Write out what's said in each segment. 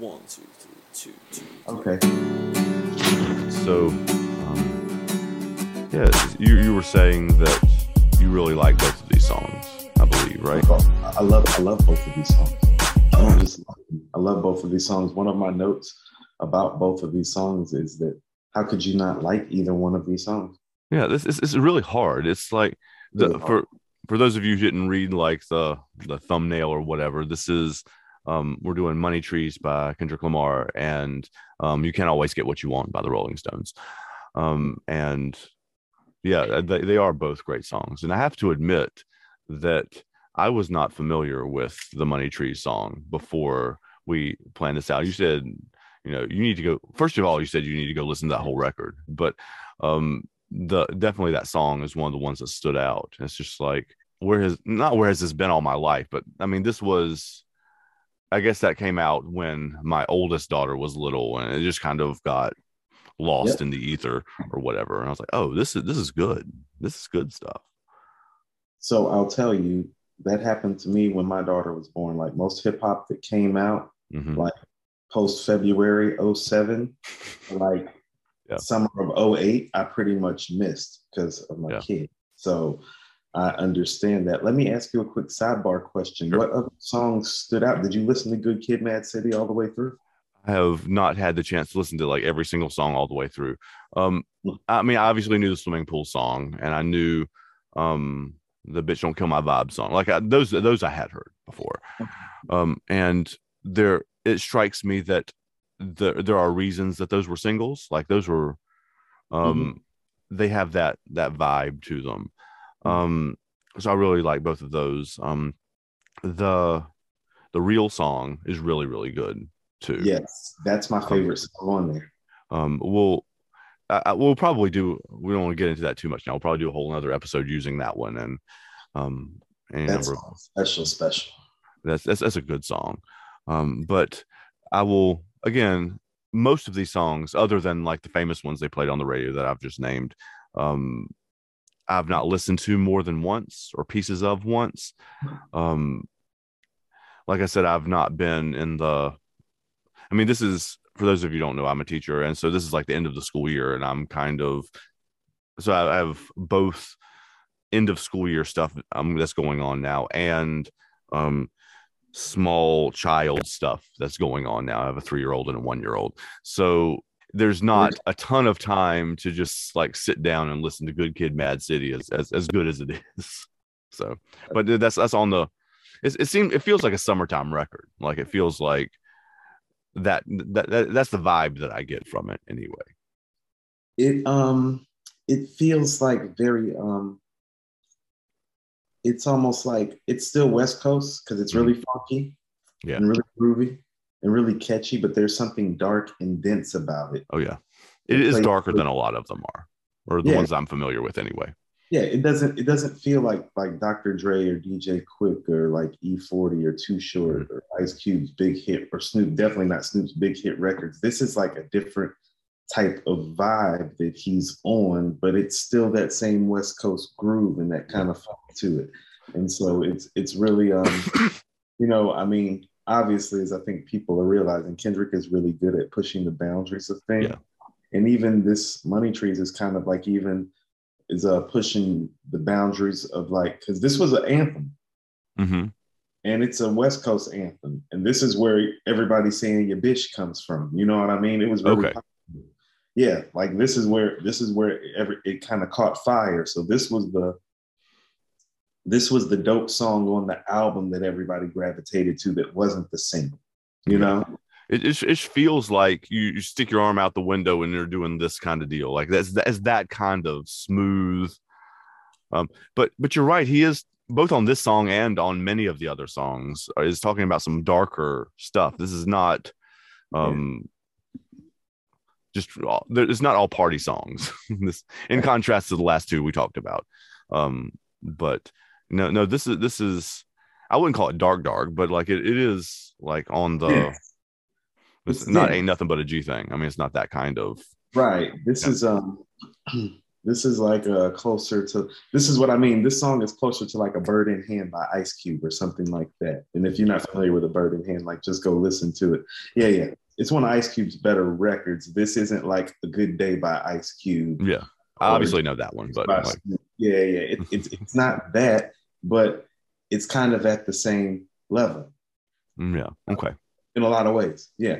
One, two, three, two, two. Okay. So, um, yeah, you, you were saying that you really like both of these songs, I believe, right? I love I love both of these songs. I don't just like them. I love both of these songs. One of my notes about both of these songs is that how could you not like either one of these songs? Yeah, this is it's really hard. It's like the Really hard. for for those of you who didn't read like the the thumbnail or whatever, this is um we're doing Money Trees by Kendrick Lamar and um you can't always get what you want by the Rolling Stones. Um and yeah, they, they are both great songs. And I have to admit that I was not familiar with the Money Trees song before we planned this out. You said, you know, you need to go first of all, you said you need to go listen to that whole record. But um the definitely that song is one of the ones that stood out. It's just like where has not where has this been all my life, but I mean this was I guess that came out when my oldest daughter was little and it just kind of got lost Yep. in the ether or whatever. And I was like, oh, this is this is good. This is good stuff. So I'll tell you, that happened to me when my daughter was born. Like most hip hop that came out Mhm. like post February 07, like Yeah. summer of 08, I pretty much missed because of my Yeah. kid. So I understand that. Let me ask you a quick sidebar question. Sure. What other songs stood out? Did you listen to Good Kid, Mad City all the way through? I have not had the chance to listen to like every single song all the way through. Um, I mean, I obviously knew the swimming pool song, and I knew um the "Bitch Don't Kill My Vibe" song. Like I, those, those I had heard before. Um, and there, it strikes me that there there are reasons that those were singles. Like those were, um, they have that that vibe to them. Um, so I really like both of those. Um, the the real song is really really good too. Yes, that's my favorite song on there. um we'll I, we'll probably do we don't want to get into that too much now we'll probably do a whole another episode using that one and um any That's number of special, special. that's, that's that's a good song um but i will again most of these songs other than like the famous ones they played on the radio that i've just named um i've not listened to more than once or pieces of once um like i said i've not been in the i mean this is for those of you don't know i'm a teacher and so this is like the end of the school year and i'm kind of so i I have both end of school year stuff um, that's going on now and um small child stuff that's going on now. I have a three year old and a one year old. So there's not a ton of time to just like sit down and listen to Good Kid Mad City as as, as good as it is. So, but that's that's on the it, it seems it feels like a summertime record. Like it feels like that, that that that's the vibe that I get from it anyway. It um it feels like very um it's almost like it's still West Coast because it's really funky Yeah. and really groovy and really catchy, but there's something dark and dense about it. Oh yeah. It is darker than a lot of them are. Or the Yeah. ones I'm familiar with anyway. Yeah, it doesn't it doesn't feel like like Dr. Dre or DJ Quik or like E40 or Too Short or Ice Cube's big hit or Snoop, definitely not Snoop's big hit records. This is like a different type of vibe that he's on, but it's still that same West Coast groove and that kind of funk to it. And so it's it's really um you know, I mean, obviously as I think people are realizing Kendrick is really good at pushing the boundaries of things. Yeah. And even this Money Trees is kind of like even is uh pushing the boundaries of like because this was an anthem hmm and it's a West Coast anthem, and this is where everybody's saying your bitch comes from. You know what I mean? It was really Okay. popular. yeah, like this is where this is where every it kind of caught fire. So this was the this was the dope song on the album that everybody gravitated to that wasn't the single. You Yeah. know? it, it, it feels like you, you stick your arm out the window and you're doing this kind of deal like that's that's that kind of smooth um but but you're right he is both on this song and on many of the other songs uh, is talking about some darker stuff this is not um just all, it's not all party songs this in contrast to the last two we talked about um but no no this is this is i wouldn't call it dark dark but like it, it is like on the Yeah. it's It's not ain't nothing but a G thing. I mean, it's not that kind of Right. This Yeah. is um This is like a closer to. This is what I mean. This song is closer to like a Bird in Hand by Ice Cube or something like that. And if you're not familiar with a Bird in Hand, like just go listen to it. Yeah, yeah. It's one of Ice Cube's better records. This isn't like a Good Day by Ice Cube. Yeah, I obviously know that one, but like, yeah, yeah. It, it's it's not that, but it's kind of at the same level. mm, yeah, okay. in a lot of ways. Yeah,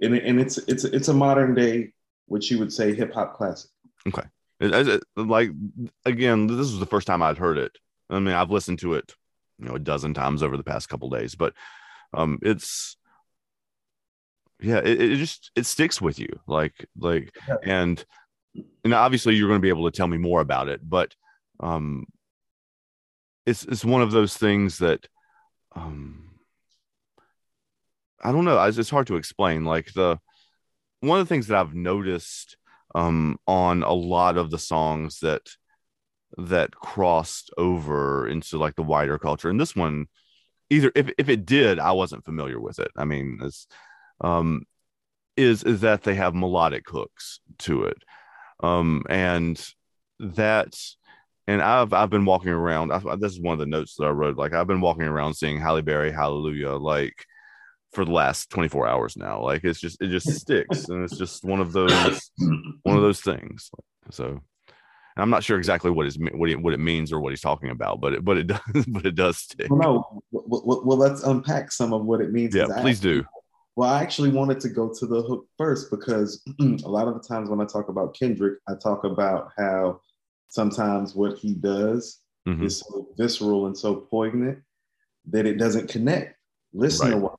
and and it's it's it's a modern day, what you would say, hip hop classic. Okay. it- it- like again, this was the first time I'd heard it. I mean, I've listened to it, you know, a dozen times over the past couple days, but um, it's yeah, it, it just it sticks with you, like like, Yeah. and and obviously you're going to be able to tell me more about it, but um, it's it's one of those things that um, I don't know. It's, it's hard to explain. Like the one of the things that I've noticed um, on a lot of the songs that that crossed over into like the wider culture, and this one, either if if it did, I wasn't familiar with it. I mean, it's um, is is that they have melodic hooks to it, um, and that's and I've I've been walking around. I, this is one of the notes that I wrote. Like I've been walking around seeing Halle Berry, Hallelujah, like for the last 24 hours now. Like it's just it just sticks, and it's just one of those one of those things. So, and I'm not sure exactly what is what it, what it means or what he's talking about, but it but it does but it does stick. Well, no, well, well, let's unpack some of what it means. Yeah, please do. Well, I actually wanted to go to the hook first because a lot of the times when I talk about Kendrick, I talk about how sometimes what he does Mhm. is so visceral and so poignant that it doesn't connect. Listener wise,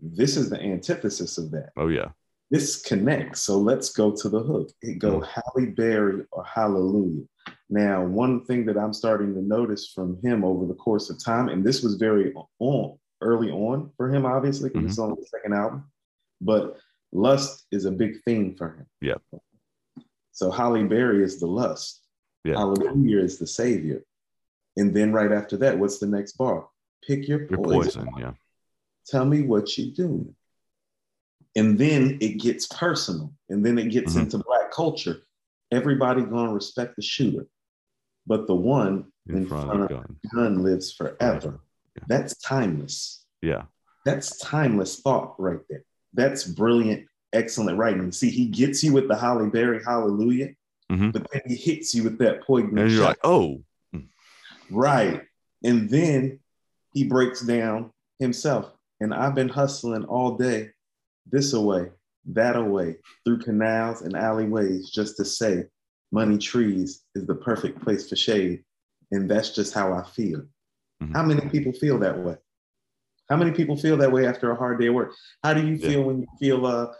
this is the antithesis of that. Oh yeah, This connects. So let's go to the hook. It go Halle Berry or Hallelujah. Now, one thing that I'm starting to notice from him over the course of time, and this was very on early on for him, obviously, because it's on the second album, but lust is a big theme for him. Yeah. So Halle Berry is the lust. Yeah. Hallelujah is the savior. And then right after that, what's the next bar? Pick your your poison. poison. Yeah, Tell me what you're doing. And then it gets personal. And then it gets Mhm. into black culture. Everybody gonna respect the shooter. But the one in, in front front of the gun. gun lives forever. Yeah. That's timeless. Yeah, That's timeless thought right there. That's brilliant, excellent writing. See, he gets you with the Halle Berry hallelujah, Mhm. but then he hits you with that poignant and you're shot. like, oh, Right. And then he breaks down himself. And I've been hustling all day, this away, that away, through canals and alleyways, just to say, money trees is the perfect place for shade. And that's just how I feel. Mhm. How many people feel that way? How many people feel that way after a hard day of work? How do you Yeah. feel when you feel, uh,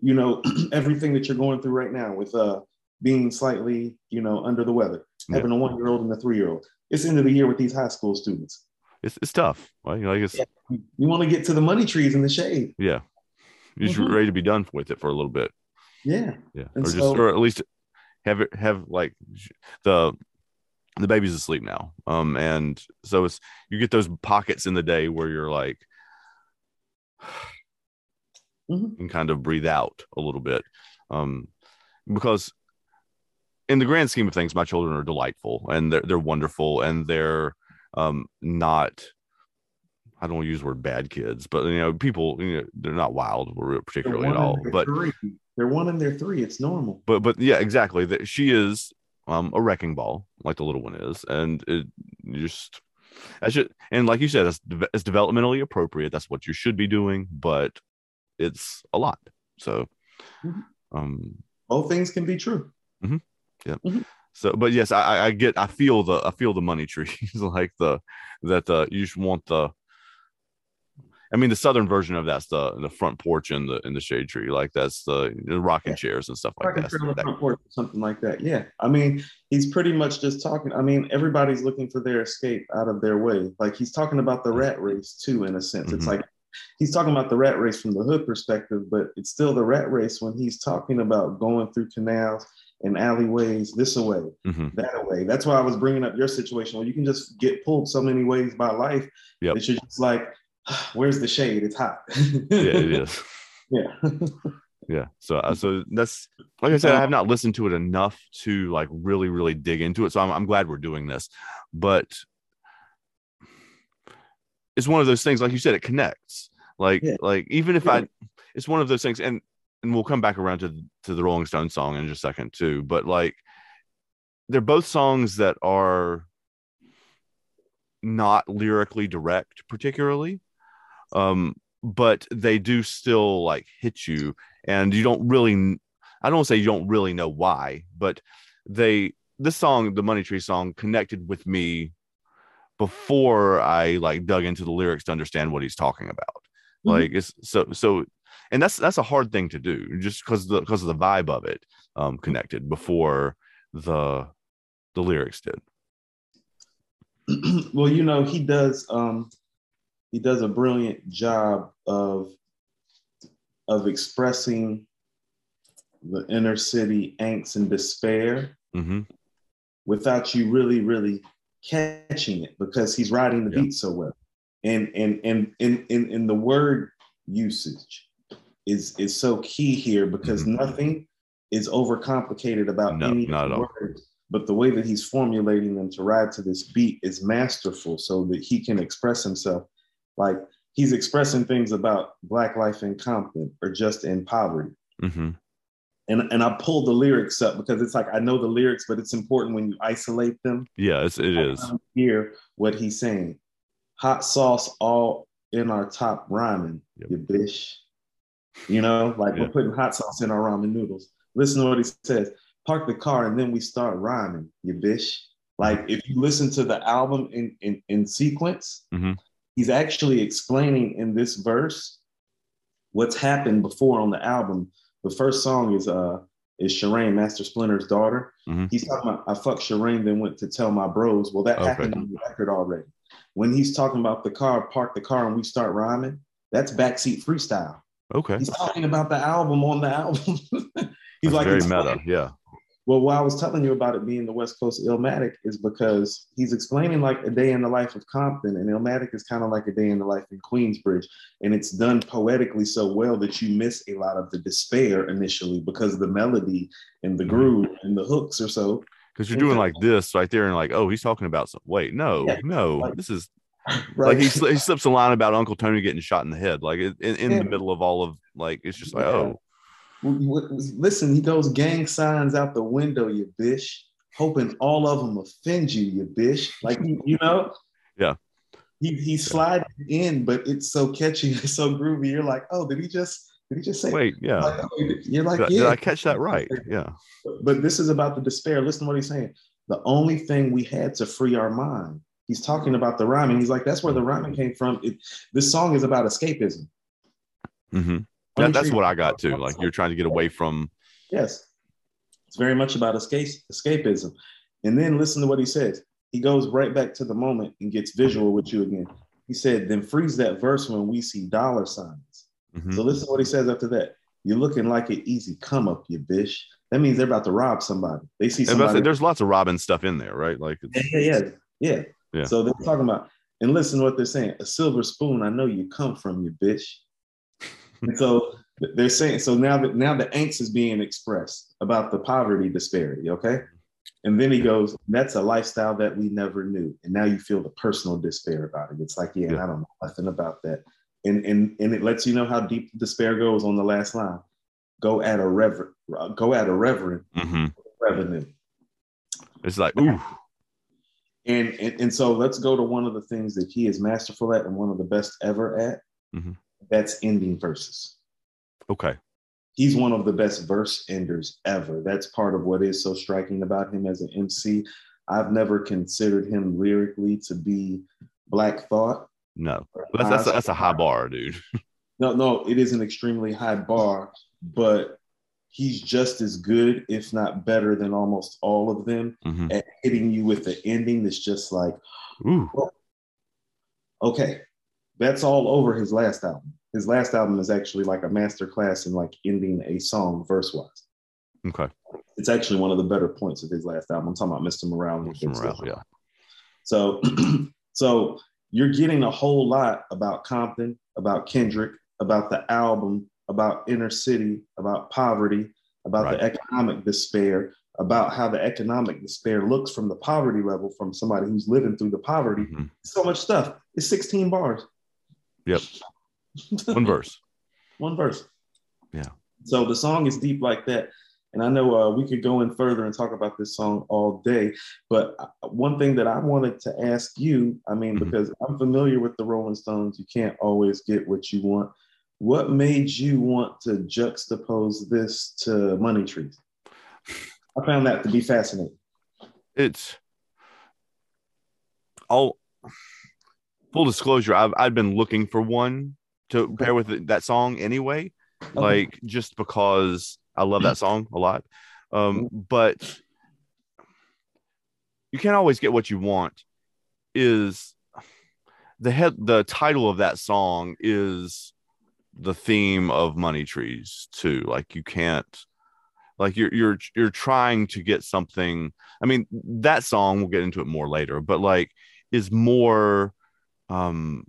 you know, everything that you're going through right now with uh, being slightly, you know, under the weather, Yeah. having a one year old and a three year old? It's end of the year with these high school students. it's it's tough. Right? Like it's Yeah. You want to get to the money trees in the shade. yeah, you're Mhm. ready to be done with it for a little bit. Yeah. Yeah, And or just so- or at least have it have like the the baby's asleep now. Um, and so it's you get those pockets in the day where you're like. Mhm. and kind of breathe out a little bit um because in the grand scheme of things my children are delightful and they're, they're wonderful and they're um not i don't want to use the word bad kids but you know people you know they're not wild particularly at all but three. they're one and they're three. It's normal. but but yeah exactly that she is um a wrecking ball like the little one is and it just that's just and like you said it's, de- it's developmentally appropriate that's what you should be doing but it's a lot so Mhm. um Both things can be true. So but yes I, I- get i feel the i feel the money trees like the that uh you just want the I mean, the southern version of that's the the front porch and the in the shade tree, like that's the, the rocking Yeah. chairs and stuff like Parking that. trailer on the front porch something like that. Yeah. I mean, he's pretty much just talking. I mean, everybody's looking for their escape out of their way. Like he's talking about the rat race too, in a sense. It's Mhm. like he's talking about the rat race from the hood perspective, but it's still the rat race when he's talking about going through canals and alleyways this away, Mhm. that away. That's why I was bringing up your situation where you can just get pulled so many ways by life Yep. that you're just like, where's the shade? It's hot. Yeah, it is. Yeah. Yeah. So, uh, so that's like I said, I have not listened to it enough to like really, really dig into it. So I'm, I'm glad we're doing this, but it's one of those things, like you said, it connects. Like, Yeah. like even if Yeah. I, it's one of those things, and and we'll come back around to to the Rolling Stone song in just a second too. But like, they're both songs that are not lyrically direct, particularly, um, but they do still like hit you, and you don't really. I don't say you don't really know why, but they this song, the Money Tree song, connected with me before I like dug into the lyrics to understand what he's talking about. Mhm. Like it's so so, and that's that's a hard thing to do just because the because of the vibe of it um connected before the the lyrics did. well, you know, he does um he does a brilliant job of of expressing the inner city angst and despair mm-hmm. without you really, really catching it because he's riding the Yeah. beat so well. And and and in in, in the word usage is is so key here because Mhm. nothing is overcomplicated about No, any not the at all. words. But the way that he's formulating them to ride to this beat is masterful so that he can express himself. Like he's expressing things about black life in Compton or just in poverty hmm and and I pulled the lyrics up because it's like I know the lyrics, but it's important when you isolate them. Yeah, it's, it is. to Hear what he's saying. Hot sauce all in our Top Ramen, Yep. you bitch. You know, like Yeah. we're putting hot sauce in our ramen noodles. Listen to what he says. Park the car and then we start rhyming, you bitch. Like if you listen to the album in in, in sequence, Mhm. he's actually explaining in this verse what's happened before on the album. The first song is uh is Sherane, Master Splinter's daughter. Mhm. He's talking about I fucked Sherane, then went to tell my bros. Well, that Okay. happened on the record already. When he's talking about the car, park the car, and we start rhyming, that's backseat freestyle. Okay. He's talking about the album on the album. he's That's like very meta. Yeah. well, why I was telling you about it being the West Coast Illmatic is because he's explaining like a day in the life of Compton, and Illmatic is kind of like a day in the life in Queensbridge, and it's done poetically so well that you miss a lot of the despair initially because the melody and the Mhm. groove and the hooks are so Because you're doing like this right there and like, oh, he's talking about some. Wait, no, Yeah. no. Like- this is right. like he, he slips a line about Uncle Tony getting shot in the head, like in, in Yeah. the middle of all of like, it's just like, Yeah. oh, Listen, he goes gang signs out the window, you bitch, hoping all of them offend you, you bitch. Like you, know, Yeah. He he sliding in, but it's so catchy, it's so groovy. You're like, oh, did he just did he just say? wait, yeah. Like, oh, You're like, Did, yeah. did I catch that right? Yeah. But this is about the despair. Listen to what he's saying. The only thing we had to free our mind. He's talking about the rhyming. He's like, that's where the rhyming came from. It, this song is about escapism. hmm That, that's what I got too. Like you're trying to get away from. Yes. It's very much about escape, escapism. And then listen to what he says. He goes right back to the moment and gets visual with you again. He said, then freeze that verse when we see dollar signs. Mhm. So listen to what he says after that. You're looking like an easy come up, you bitch. That means they're about to rob somebody. They see somebody. there's lots of robbing stuff in there, right? Like, it's, Yeah, yeah, yeah, yeah. So they're talking about, and listen to what they're saying. A silver spoon, I know you come from, you bitch. and so they're saying, so now that now the angst is being expressed about the poverty disparity, okay? And then he goes, that's a lifestyle that we never knew. And now you feel the personal despair about it. It's like, yeah, Yeah. I don't know nothing about that. And, and and it lets you know how deep the despair goes on the last line. Go at a reverend, go at a reverend Mhm. revenue. it's like, ooh, And, and and so let's go to one of the things that he is masterful at and one of the best ever at. Mhm. That's ending verses. okay. He's one of the best verse enders ever. That's part of what is so striking about him as an MC. I've never considered him lyrically to be Black Thought. No, that's that's a, that's a high bar, dude. No, no, it is an extremely high bar, but he's just as good, if not better, than almost all of them Mhm. at hitting you with the ending that's just like, Ooh, okay, that's all over his last album. His last album is actually like a master class in like ending a song verse wise. okay. It's actually one of the better points of his last album. I'm talking about Mr. Morale. Mr. Morale, yeah. So, so you're getting a whole lot about Compton, about Kendrick, about the album about inner city, about poverty, about Right. the economic despair, about how the economic despair looks from the poverty level from somebody who's living through the poverty. Mhm. So much stuff. It's 16 bars. Yep. One verse. One verse. Yeah. So the song is deep like that. And I know uh, we could go in further and talk about this song all day. But uh, one thing that I wanted to ask you, I mean, Mhm. because I'm familiar with the Rolling Stones, you can't always get what you want. What made you want to juxtapose this to Money Trees? I found that to be fascinating. it's all full disclosure i've i've been looking for one to pair with that song anyway like just because i love that song a lot um but you can't always get what you want is the head the title of that song is the theme of money trees too. Like you can't like you're you're you're trying to get something i mean that song we'll get into it more later but like is more um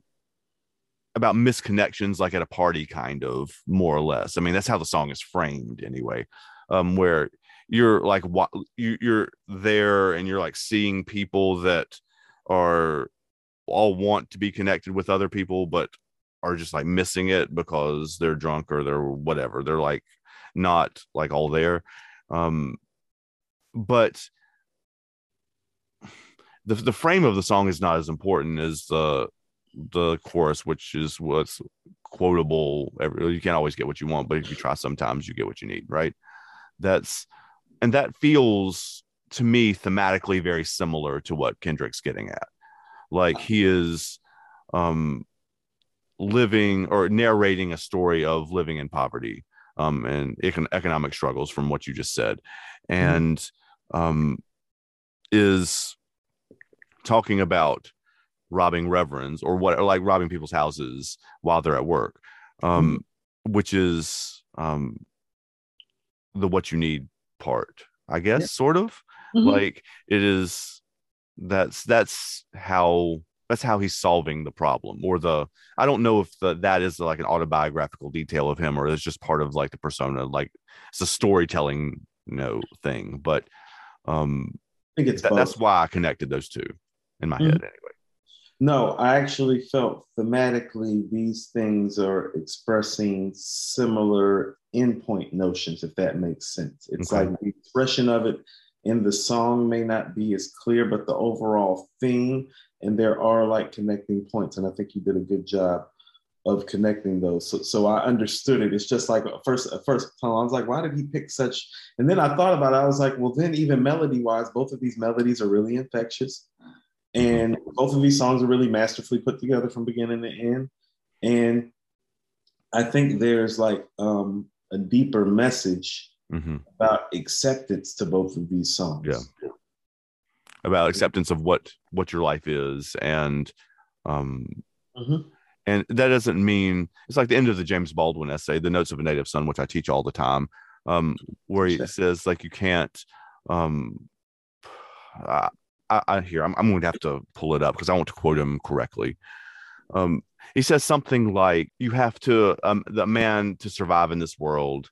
about misconnections like at a party kind of more or less. I mean that's how the song is framed anyway. Um where you're like what you, you're there and you're like seeing people that are all want to be connected with other people but are just like missing it because they're drunk or they're whatever. They're like not like all there. Um but the the frame of the song is not as important as the the chorus which is what's quotable. You can't always get what you want but if you try sometimes you get what you need right? That's and that feels to me thematically very similar to what Kendrick's getting at. Like he is um living or narrating a story of living in poverty um, and econ- economic struggles from what you just said, and um, is talking about robbing reverends or what, or like robbing people's houses while they're at work, um, which is um, the what you need part, I guess, Yeah. sort of like it is. That's that's how that's how he's solving the problem or the i don't know if the, that is like an autobiographical detail of him or it's just part of like the persona like it's a storytelling you know thing but um I think it's that, that's why i connected those two in my Mhm. head anyway No, I actually felt thematically these things are expressing similar endpoint notions, if that makes sense. It's Okay. like the expression of it in the song may not be as clear, but the overall theme, and there are like connecting points. And I think you did a good job of connecting those. So, so I understood it. It's just like at first, at first time, I was like, why did he pick such? And then I thought about it. I was like, well, then even melody wise, both of these melodies are really infectious. And both of these songs are really masterfully put together from beginning to end. And I think there's like um, a deeper message hmm about acceptance to both of these songs. Yeah. About acceptance of what what your life is and um Mhm. and that doesn't mean it's like the end of the james baldwin essay the notes of a native son which i teach all the time um where he Sure. says like you can't um I, I, I here I'm, I'm going to have to pull it up because i want to quote him correctly um he says something like you have to um the man to survive in this world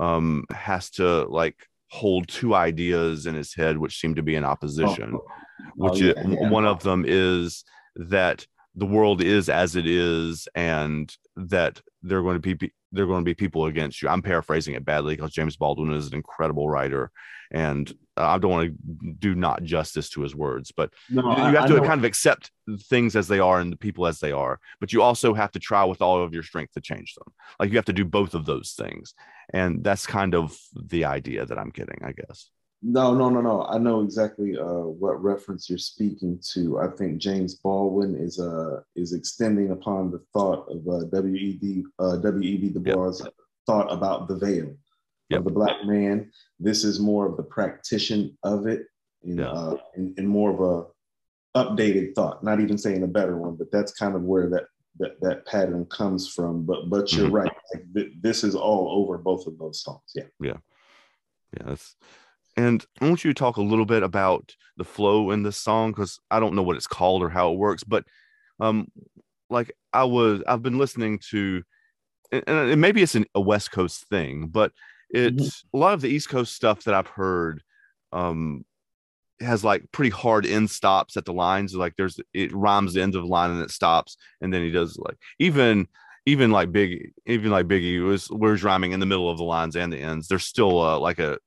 um has to like hold two ideas in his head which seem to be in oh, opposition oh, oh, which yeah, i- yeah. one of them is that the world is as it is and that there are going to be are going to be people against you. I'm paraphrasing it badly because james baldwin is an incredible writer and uh, i don't want to do not justice to his words but No, you I- have to kind of accept things as they are and the people as they are but you also have to try with all of your strength to change them. Like you have to do both of those things and that's kind of the idea that i'm getting i guess No, no, no, no. I know exactly uh, what reference you're speaking to. I think James Baldwin is uh, is extending upon the thought of uh, W.E.D. Uh, W.E.B. Du Bois' thought about the veil Yep. of the black man. This is more of the practitioner of it, in, Yeah. uh, in, in more of a updated thought. Not even saying a better one, but that's kind of where that that, that pattern comes from. But but you're Mhm. right. Like, th- this is all over both of those songs. Yeah. Yeah. Yes. And I want you to talk a little bit about the flow in this song because I don't know what it's called or how it works, but um like I was I've been listening to and, maybe it's an, a West Coast thing, but it's a lot of the East Coast stuff that I've heard um has like pretty hard end stops at the lines. Like there's it rhymes the end of the line and it stops, and then he does like even even like big even like Biggie was where's rhyming in the middle of the lines and the ends. There's still uh, like a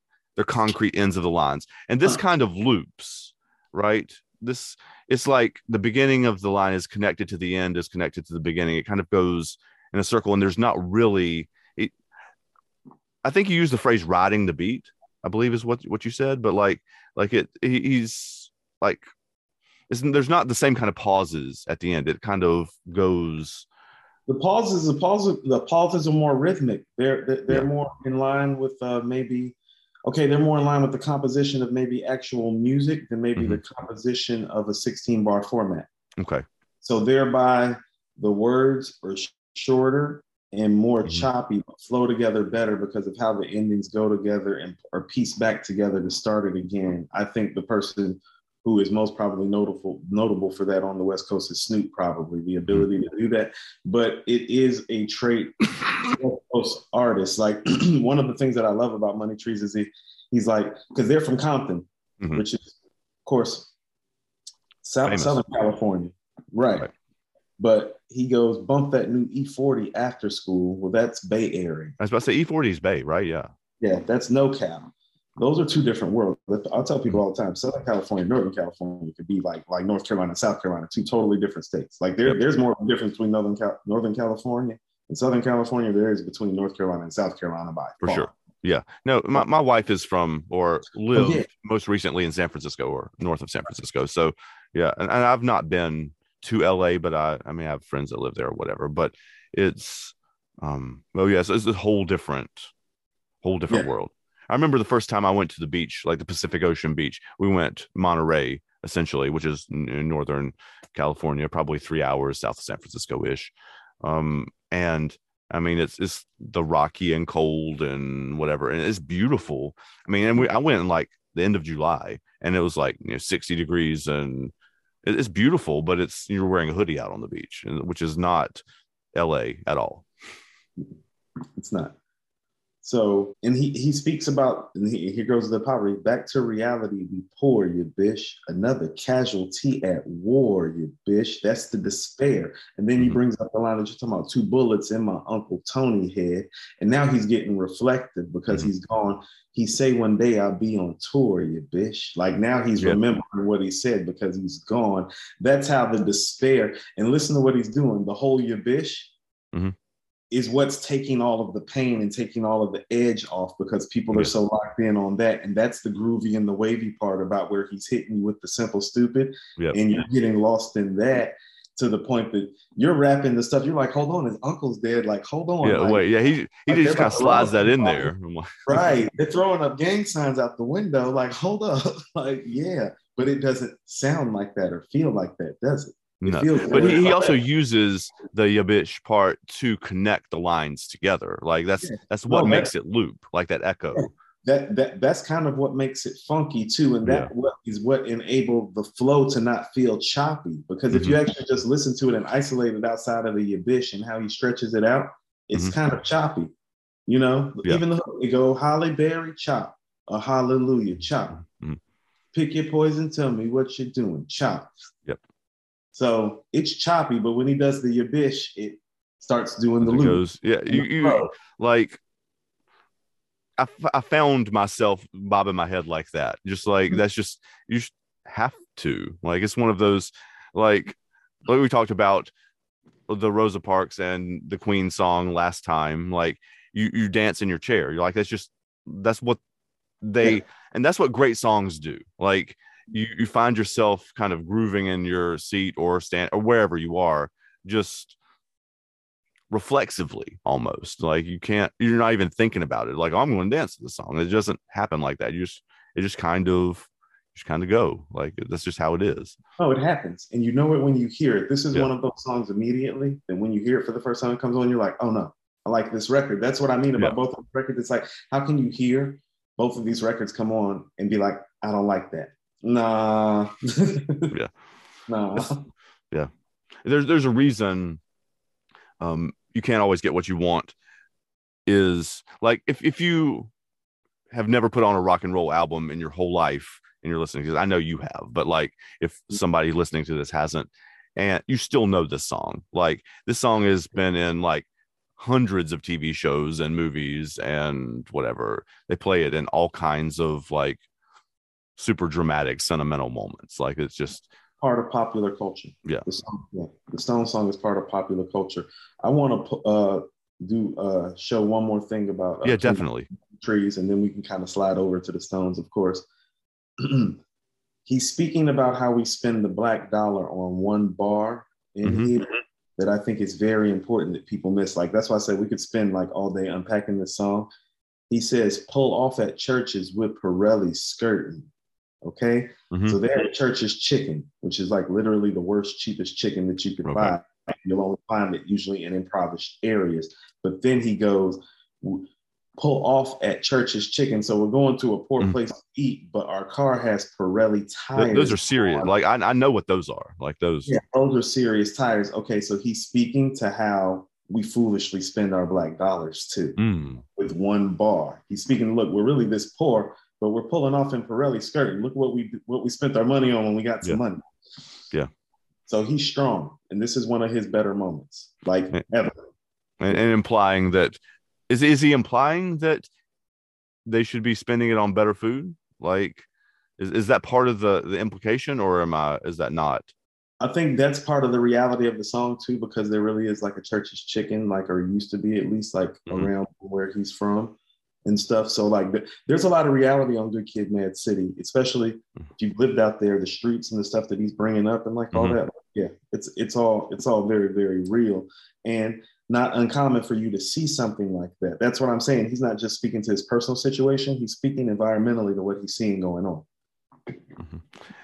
concrete ends of the lines, and this kind of loops, right? This it's like the beginning of the line is connected to the end is connected to the beginning. It kind of goes in a circle, and there's not really. It, I think you use the phrase "riding the beat." I believe is what what you said, but like like it he, he's like there's not the same kind of pauses at the end. It kind of goes. The pauses, the pauses, the pauses are more rhythmic. They're they're, they're Yeah. more in line with uh, maybe, okay, they're more in line with the composition of maybe actual music than maybe the composition of a 16 bar format. Okay. So thereby, the words are sh- shorter and more Mhm. choppy, but flow together better because of how the endings go together and are pieced back together to start it again. I think the person who is most probably notable notable for that on the West Coast is Snoop, probably the ability to do that. But it is a trait artists. Like one of the things that I love about Money Trees is he, he's like because they're from Compton, Mhm. which is of course South. Southern California, right. Right. But he goes bump that new E40 after school. Well, that's Bay Area. I was about to say E40 is Bay, right? Yeah. Yeah, that's no Cal. Those are two different worlds. I'll tell people all the time. Southern California, Northern California could be like like North Carolina, and South Carolina, two totally different states. Like there, Yep. there's more difference between Northern Cal- Northern California and Southern California. There is between North Carolina and South Carolina by For far. sure. Yeah. No, my, my wife is from or lived Oh, yeah. most recently in San Francisco or north of San Francisco. So yeah, and, and I've not been to LA, but I I mean I have friends that live there or whatever. But it's um well yes, it's a whole different whole different Yeah. world. I remember the first time I went to the beach, like the Pacific Ocean beach. We went Monterey, essentially, which is in in northern California, probably three hours south of San Francisco ish. Um, and I mean, it's it's the rocky and cold and whatever, and it's beautiful. I mean, and we I went in like the end of July, and it was like you know sixty degrees, and it- it's beautiful, but it's you're wearing a hoodie out on the beach, and- which is not L.A. at all. It's not. So, and he he speaks about, and he, here goes the poverty. Back to reality, we poor, you bish. Another casualty at war, you bish. That's the despair. And then he Mhm. brings up the line that you're talking about, two bullets in my Uncle Tony head. And now he's getting reflective because Mhm. he's gone. He say one day I'll be on tour, you bish. Like now he's Yeah. remembering what he said because he's gone. That's how the despair, and listen to what he's doing. The whole you bish is what's taking all of the pain and taking all of the edge off because people are so locked in on that. And that's the groovy and the wavy part about where he's hitting you with the simple stupid. Yep. And you're getting lost in that to the point that you're rapping the stuff. You're like, hold on, his uncle's dead. Like, hold on. yeah, like, wait, yeah, he he like just kind of slides that in there. Right. They're throwing up gang signs out the window. Like, hold up. like, yeah. But it doesn't sound like that or feel like that, does it? No. but he, he also that. uses the yabish part to connect the lines together like that's Yeah. that's what makes it loop like that echo Yeah. that that that's kind of what makes it funky too and that what is what enabled the flow to not feel choppy because if you Mm-hmm. actually just listen to it and isolate it outside of the abyss and how he stretches it out it's Mhm. kind of choppy you know Yeah. even though it go Halle Berry chop a hallelujah chop Mhm. pick your poison tell me what you're doing chop Yep. So it's choppy but when he does the abyss it starts doing the It loop. goes yeah you, you like I, f- I found myself bobbing my head like that. Just like that's just you have to. Like it's one of those like like we talked about the rosa parks and the queen song last time like you you dance in your chair. You're like that's just that's what they Yeah. and that's what great songs do. Like you you find yourself kind of grooving in your seat or stand or wherever you are just reflexively almost like you can't you're not even thinking about it like oh, i'm going to dance to the song it doesn't happen like that you just it just kind of just kind of go like that's just how it is Oh, it happens. And you know it when you hear it. This is Yeah. one of those songs immediately that when you hear it for the first time it comes on, you're like, oh no, I like this record. That's what I mean about Yeah. both of the records. It's like, how can you hear both of these records come on and be like, I don't like that? Nah. Yeah. Nah. Yeah. There's there's a reason um you can't always get what you want is like if if you have never put on a rock and roll album in your whole life and you're listening because I know you have, but like if Mm-hmm. somebody listening to this hasn't, and you still know this song, like this song has been in like hundreds of TV shows and movies and whatever. They play it in all kinds of like super dramatic, sentimental moments. Like it's just part of popular culture. Yeah. The song, yeah. The Stone song is part of popular culture. I want to uh, do uh, show one more thing about uh, yeah, definitely. trees, and then we can kind of slide over to the Stones, of course. He's speaking about how we spend the black dollar on one bar in Mhm. here that I think is very important that people miss. Like that's why I said we could spend like all day unpacking this song. He says, "Pull off at churches with Pirelli skirting." Okay, Mhm. so they have church's chicken, which is like literally the worst, cheapest chicken that you could Okay. buy. You'll only find it usually in impoverished areas. But then he goes, pull off at church's chicken. So we're going to a poor Mhm. place to eat, but our car has Pirelli Th- tires. those are serious. on. Like I, I know what those are. Like those. Yeah, those are serious tires. Okay, so he's speaking to how we foolishly spend our black dollars too Mm, with one bar. He's speaking, look, we're really this poor, but we're pulling off in Pirelli skirt. Look what we what we spent our money on when we got some Yeah. money. Yeah. So he's strong, and this is one of his better moments, like Yeah. ever. and, and implying that is is he implying that they should be spending it on better food? Like, is, is that part of the the implication, or am I? Is that not? I think that's part of the reality of the song too, because there really is like a church's chicken, like or used to be at least like Mhm. around where he's from and stuff. So like there's a lot of reality on Good Kid, Mad City, especially Mhm. if you've lived out there, the streets and the stuff that he's bringing up and like all Mhm. that. Yeah, it's it's all it's all very very real and not uncommon for you to see something like that. That's what I'm saying. He's not just speaking to his personal situation; he's speaking environmentally to what he's seeing going on.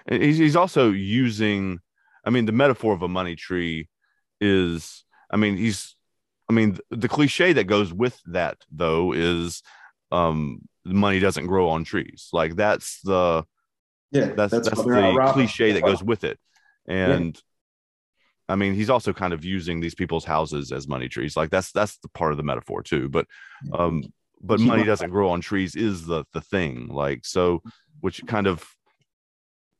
And He's he's also using. I mean, the metaphor of a money tree is. I mean, he's. I mean, the cliche that goes with that though is, um, money doesn't grow on trees. Like that's the Yeah, that's that's, why the cliche that goes with it. And i mean he's also kind of using these people's houses as money trees. Like that's that's the part of the metaphor too. But um but money doesn't grow on trees is the the thing. Like so which kind of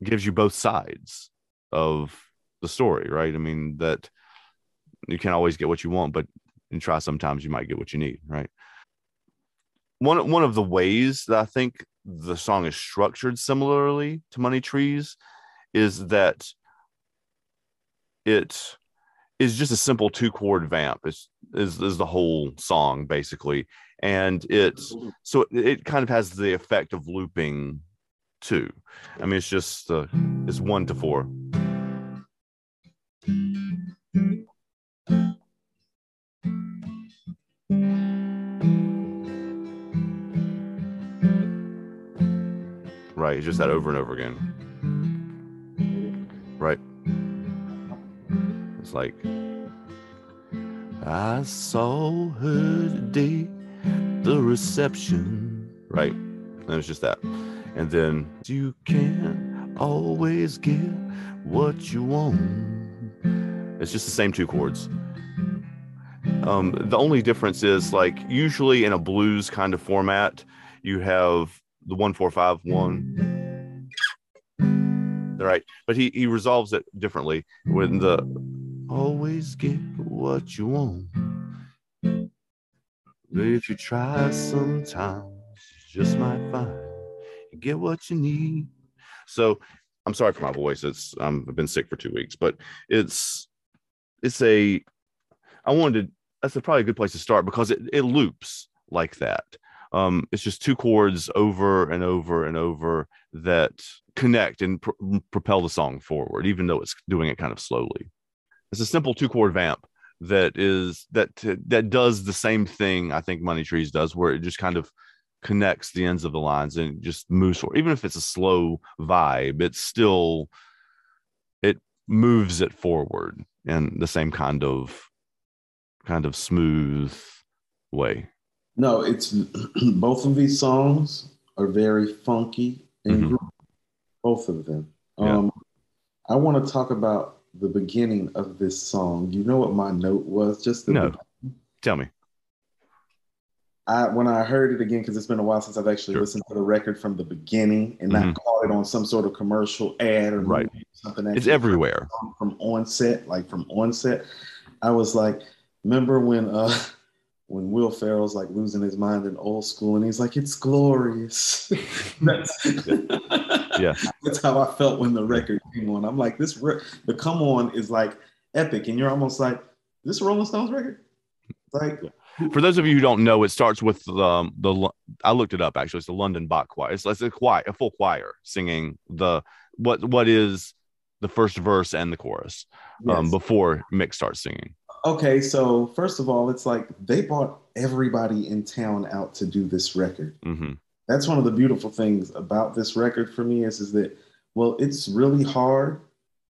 gives you both sides of the story right? I mean that you can't always get what you want but and try sometimes you might get what you need right one one of the ways that I think the song is structured similarly to Money Trees is that it is just a simple two chord vamp. Is is is the whole song basically, and it's so it, it kind of has the effect of looping too. I mean, it's just uh, it's one to four. Right, it's just that over and over again. Right. It's like I saw her today, the reception. Right. And it's just that. And then you can't always get what you want. It's just the same two chords. Um, the only difference is like usually in a blues kind of format, you have the one four five one. Right, but he he resolves it differently when the always get what you want. But if you try sometimes, you just might find you get what you need. So I'm sorry for my voice. It's um, I've been sick for two weeks, but it's it's a I wanted that's a, probably a good place to start because it, it loops like that. Um, it's just two chords over and over and over that connect and pr- propel the song forward, even though it's doing it kind of slowly. It's a simple two chord vamp that is that that does the same thing I think Money Trees does, where it just kind of connects the ends of the lines and just moves forward. Even if it's a slow vibe, it's still it moves it forward in the same kind of kind of smooth way. No, it's both of these songs are very funky and Mhm. groovy, both of them. Yeah. Um, I want to talk about the beginning of this song. You know what my note was? Just the No. Tell me. I when I heard it again because it's been a while since I've actually Sure. listened to the record from the beginning and Mhm. not caught it on some sort of commercial ad or Right. something. It's everywhere. from, from onset, like from onset. I was like, remember when uh when Will Ferrell's like losing his mind in old school and he's like, it's glorious. that's, Yeah. that's how I felt when the record came on. I'm like, this re- the come on is like epic, and you're almost like, this a Rolling Stones record? Like, For those of you who don't know, it starts with um, the I looked it up actually. It's the London Bach Choir. It's, it's a choir, a full choir singing the what what is the first verse and the chorus um, yes. before Mick starts singing. Okay, so first of all, it's like they brought everybody in town out to do this record. hmm That's one of the beautiful things about this record for me is, is that, well, it's really hard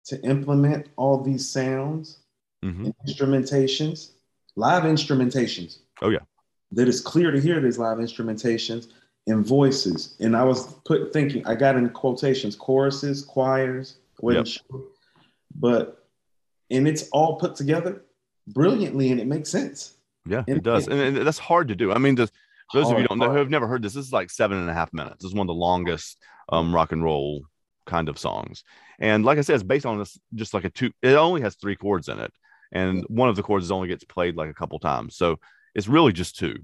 to implement all these sounds hmm and instrumentations, live instrumentations. Oh, yeah. That is clear to hear these live instrumentations and voices. And I was put thinking, I got in quotations, choruses, choirs, wasn't but and it's all put together brilliantly and it makes sense. Yeah, And it does, it- and, and that's hard to do. I mean, the, those of you who don't know who have never heard this, this is like seven and a half minutes. This is one of the longest um, rock and roll kind of songs. And like I said, it's based on this just like a two. It only has three chords in it, and one of the chords only gets played like a couple times. So it's really just two,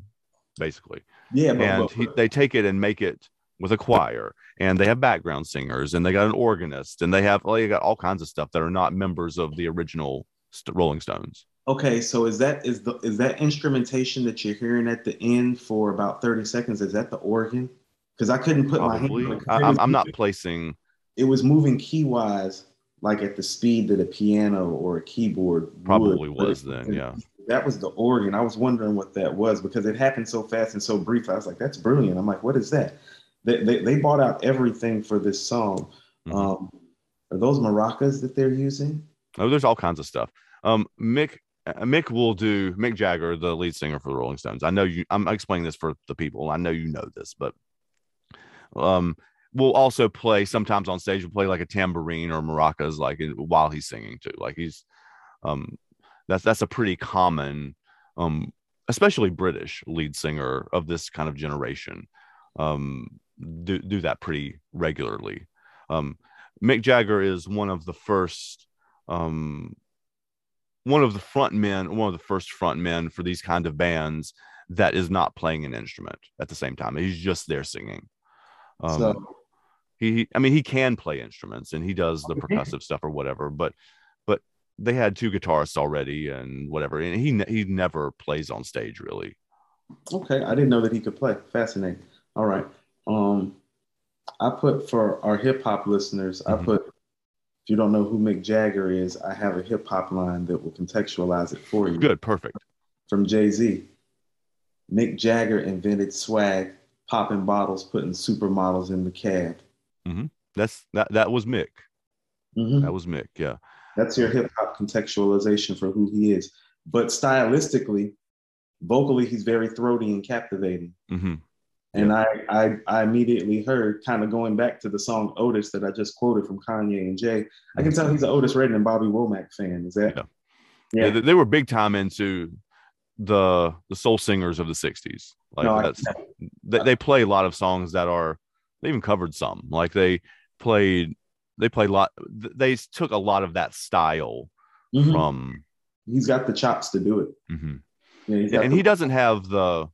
basically. Yeah, but, and but- he, they take it and make it with a choir, and they have background singers, and they got an organist, and they have well, they got all kinds of stuff that are not members of the original St- Rolling Stones. Okay, so is that is the is that instrumentation that you're hearing at the end for about 30 seconds? Is that the organ? Because I couldn't put my hand on it. 'cause I, I'm, I'm not placing. It was moving key wise, like at the speed that a piano or a keyboard Probably but was then, yeah. That was the organ. I was wondering what that was because it happened so fast and so brief. I was like, "That's brilliant." I'm like, "What is that?" They they, they bought out everything for this song. Mhm. Um, are those maracas that they're using? Oh, there's all kinds of stuff. Um, Mick Mick will do Mick Jagger, the lead singer for the Rolling Stones. I know you. I'm explaining this for the people. I know you know this, but um, we'll also play sometimes on stage. We'll play like a tambourine or maracas, like while he's singing too. Like he's, um, that's that's a pretty common, um, especially British lead singer of this kind of generation, um, do do that pretty regularly. Um, Mick Jagger is one of the first um, one of the front men, one of the first front men for these kind of bands that is not playing an instrument at the same time. He's just there singing. Um, so he, I mean, he can play instruments and he does the percussive stuff or whatever, but, but they had two guitarists already and whatever. And he, he never plays on stage really. Okay, I didn't know that he could play. Fascinating. All right. Um, I put for our hip hop listeners, Mhm. I put if you don't know who Mick Jagger is, I have a hip hop line that will contextualize it for you. Good. Perfect. From Jay Z. Mick Jagger invented swag, popping bottles, putting supermodels in the cab. Mm-hmm. That's that, that was Mick. Mm-hmm. That was Mick. Yeah. That's your hip hop contextualization for who he is. But stylistically, vocally, he's very throaty and captivating. hmm And I, I, I immediately heard, kind of going back to the song Otis that I just quoted from Kanye and Jay. I can tell he's an Otis Redding and Bobby Womack fan. Is that? Yeah. Yeah. Yeah. they, were big time into the, the soul singers of the sixties. Like No, that's, they, they play a lot of songs that are they even covered some like they played they played a lot they took a lot of that style Mhm. from He's got the chops to do it. Mhm. Yeah, Yeah, and the- he doesn't have the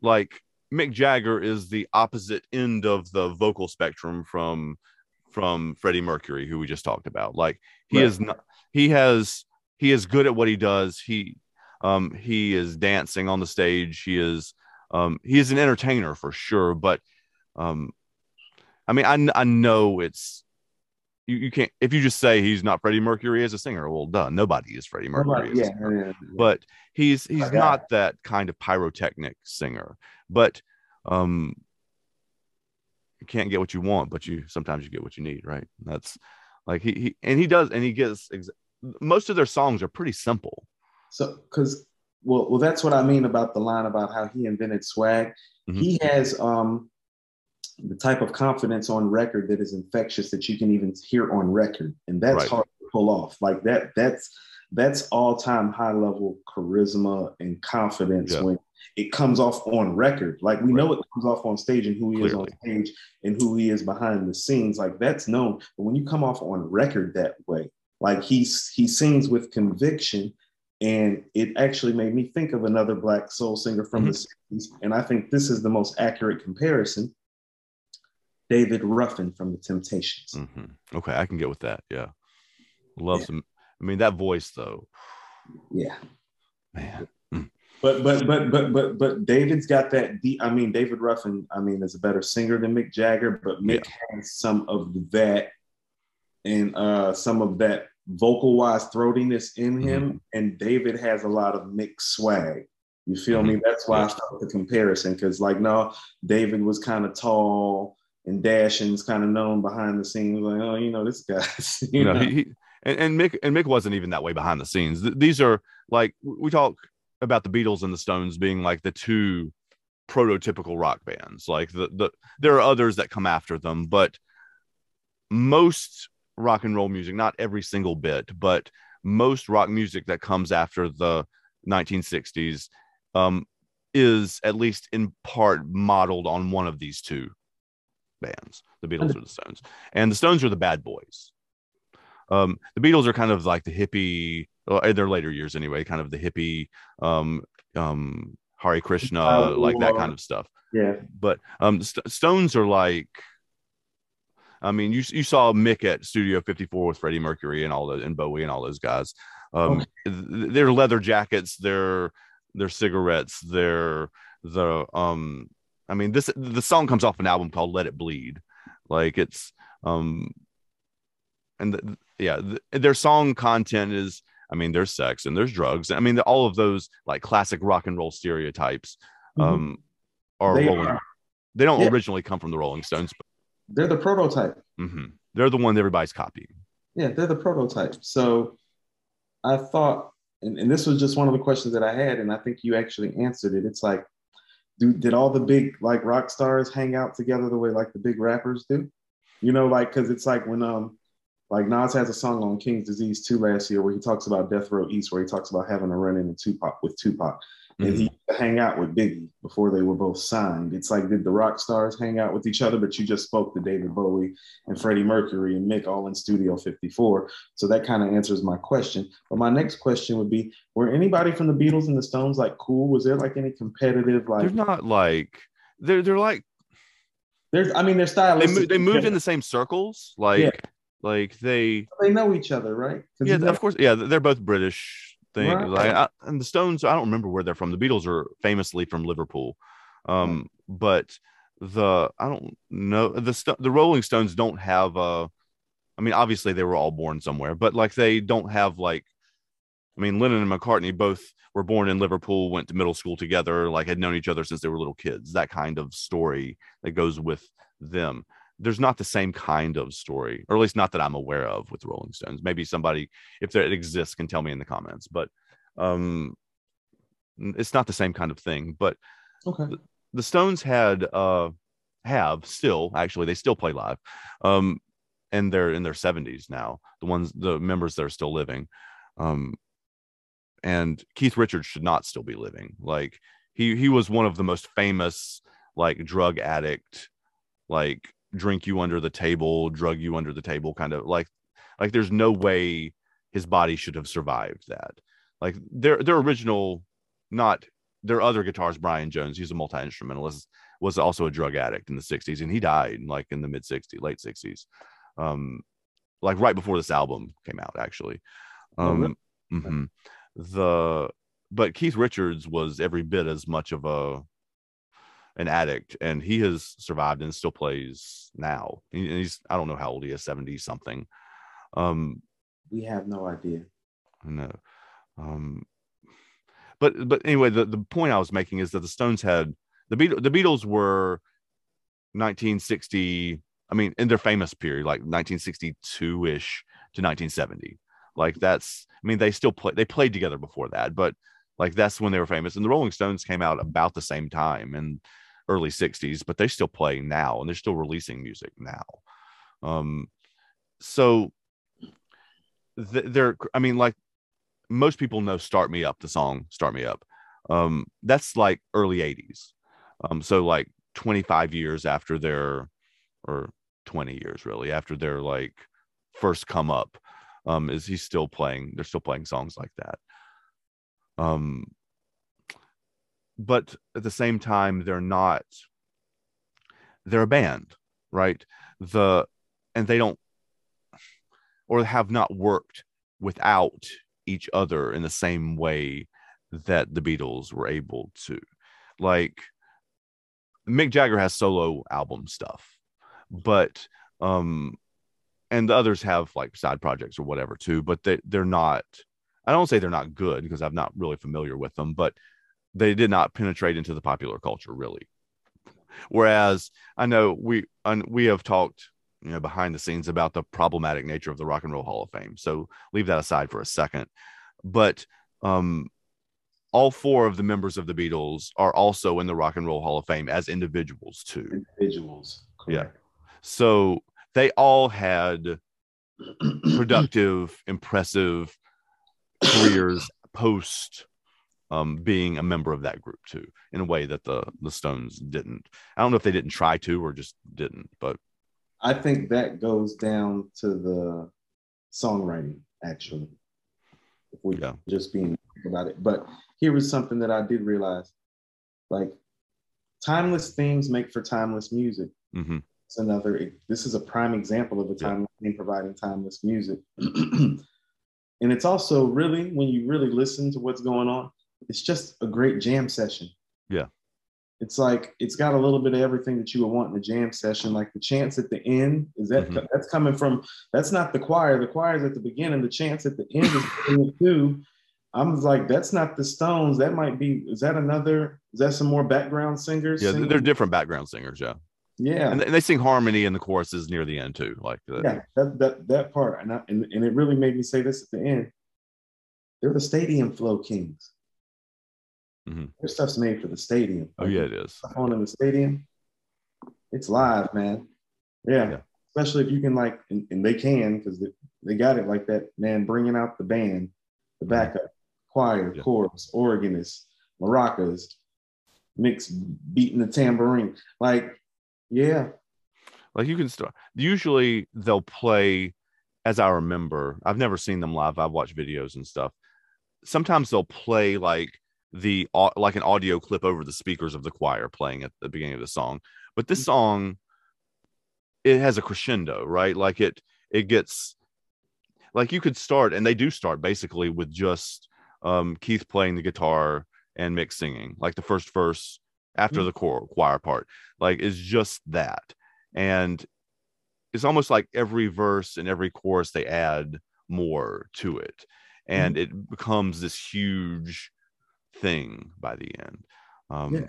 like mick jagger is the opposite end of the vocal spectrum from from freddie mercury who we just talked about. Like he Right. is not he has he is good at what he does. He um he is dancing on the stage. He is um he is an entertainer for sure but um i mean i, I know it's you, you can't if you just say he's not freddie mercury as a singer well duh nobody is freddie mercury a yeah, yeah, yeah. but he's he's not that kind of pyrotechnic singer. But um you can't get what you want but you sometimes you get what you need right that's like he, he and he does and he gets ex- most of their songs are pretty simple So, because well, well, that's what I mean about the line about how he invented swag. Mhm. He has um the type of confidence on record that is infectious that you can even hear on record, and that's Right. hard to pull off. Like that, that's that's all time high level charisma and confidence Yeah. when it comes off on record. Like we know it comes off on stage and who he is on stage and who he is behind the scenes. Like that's known. But when you come off on record that way, like he's he sings with conviction. And it actually made me think of another black soul singer from the 60s. And I think this is the most accurate comparison. David Ruffin from the Temptations. Mhm. Okay, I can get with that. Yeah, love Yeah. some. I mean, that voice though, Yeah. man. But but but but but but David's got that deep. I mean, David Ruffin, I mean, is a better singer than Mick Jagger, but Mick has some of that and uh some of that vocal wise throatiness in him, and David has a lot of Mick swag. You feel me? That's why I Yeah. started the comparison because, like, no, David was kind of tall and dashing's kind of known behind the scenes, like, oh, you know, this guy, you You know, know, he, he and, and Mick and Mick wasn't even that way behind the scenes. Th- These are like we talk about the Beatles and the Stones being like the two prototypical rock bands. Like the the there are others that come after them, but most rock and roll music, not every single bit, but most rock music that comes after the 1960s um, is at least in part modeled on one of these two bands, the Beatles or the Stones. And the Stones are the bad boys. Um, the Beatles are kind of like the hippie, in their later years anyway, kind of the hippie, um, um, Hare Krishna, Uh, like that kind of stuff. Yeah, but um St- stones are like i mean you you saw mick at studio 54 with freddie mercury and all the and bowie and all those guys. Um th- their leather jackets their their cigarettes their the um i mean this the song comes off an album called let it bleed. Like it's um and the, yeah th- their song content is i mean there's sex and there's drugs i mean all of those like classic rock and roll stereotypes Mhm. um are They rolling are. they don't Yeah. originally come from the rolling stones But... they're the prototype. mhm. they're the one that everybody's copying Yeah, they're the prototype. So I thought, and, and this was just one of the questions that I had, and I think you actually answered it. It's like, do did all the big like rock stars hang out together the way like the big rappers do? You know, like because it's like when um like Nas has a song on King's Disease 2 last year where he talks about Death Row East, where he talks about having a run in Tupac with Tupac. And he mm-hmm. used hang out with Biggie before they were both signed. It's like, did the rock stars hang out with each other? But you just spoke to David Bowie and Freddie Mercury and Mick all in Studio 54. So that kind of answers my question. But my next question would be Were anybody from the Beatles and the Stones like cool? Was there like any competitive, like, they're not like they're they're like there's, I mean, they're they, mo- they moved in the same circles like Yeah. Like they They know each other, right? yeah of course yeah they're both british thing Right. like I, and the stones i don't remember where they're from the beatles are famously from liverpool um but the i don't know the the rolling stones don't have uh i mean obviously they were all born somewhere but like they don't have like i mean lennon and mccartney both were born in liverpool went to middle school together like had known each other since they were little kids that kind of story that goes with them there's not the same kind of story or at least not that i'm aware of with the rolling stones maybe somebody if there, it exists can tell me in the comments but um it's not the same kind of thing but Okay. the stones had uh have still actually they still play live um and they're in their 70s now the ones the members that are still living um and keith richards should not still be living like he he was one of the most famous like drug addict like drink you under the table drug you under the table kind of like like there's no way his body should have survived that. Like their their original not their other guitarist brian jones he's a multi-instrumentalist was also a drug addict in the 60s and he died like in the mid 60s late 60s um like right before this album came out actually. Oh, um mhm. the but keith richards was every bit as much of a an addict and he has survived and still plays now and he's i don't know how old he is 70 something um We have no idea. No. Um, but but anyway, the, the point I was making is that the Stones had the Beatles, the Beatles were 1960. I mean, in their famous period, like 1962 ish to 1970. Like that's. I mean, they still play. They played together before that, but like that's when they were famous. And the Rolling Stones came out about the same time in early 60s, but they still play now and they're still releasing music now. Um, so th- they're. I mean, like most people know "Start Me Up," the song "Start Me Up." Um, that's like early '80s. Um, so like 25 years after their, or 20 years really after their like first come up, um, is he's still playing? They're still playing songs like that. Um, but at the same time, they're not. They're a band, right? The and they don't or have not worked without each other in the same way that the Beatles were able to. Like Mick Jagger has solo album stuff, but um and the others have like side projects or whatever too, but they they're not I don't say they're not good because I'm not really familiar with them, but they did not penetrate into the popular culture really. Whereas I know we and we have talked you know behind the scenes about the problematic nature of the Rock and Roll Hall of Fame. So leave that aside for a second. But um, all four of the members of the Beatles are also in the Rock and Roll Hall of Fame as individuals too. Individuals. Correct. Yeah. So they all had productive, impressive careers post um, being a member of that group too, in a way that the the Stones didn't. I don't know if they didn't try to or just didn't, but I think that goes down to the songwriting, actually. If we yeah. just being about it. But here was something that I did realize. Like timeless themes make for timeless music. Mm-hmm. It's another, this is a prime example of a timeless yeah. theme providing timeless music. and it's also really, when you really listen to what's going on, it's just a great jam session. Yeah it's like it's got a little bit of everything that you would want in a jam session. Like the chance at the end is that mm-hmm. that's coming from that's not the choir. The choir is at the beginning. The chance at the end is too. I'm like, that's not the Stones. That might be. Is that another? Is that some more background singers? Yeah, singing? they're different background singers. Yeah. Yeah, and they sing harmony in the choruses near the end too. Like that. yeah, that that that part, and I, and and it really made me say this at the end. They're the stadium flow kings. Mm-hmm. Their stuff's made for the stadium. Oh yeah, it is. On in the stadium, it's live, man. Yeah. yeah. Especially if you can like, and, and they can because they, they, got it like that. Man, bringing out the band, the mm-hmm. backup, mm-hmm. choir, yeah. chorus, organist, maracas, Mick's beating the tambourine. Like, yeah. Like you can start. Usually they'll play, as I remember. I've never seen them live. I've watched videos and stuff. Sometimes they'll play like the like an audio clip over the speakers of the choir playing at the beginning of the song but this mm. song it has a crescendo right like it it gets like you could start and they do start basically with just um keith playing the guitar and mick singing like the first verse after mm-hmm. the choir, choir part like is just that and it's almost like every verse and every chorus they add more to it and mm-hmm. it becomes this huge thing by the end. Um, yeah.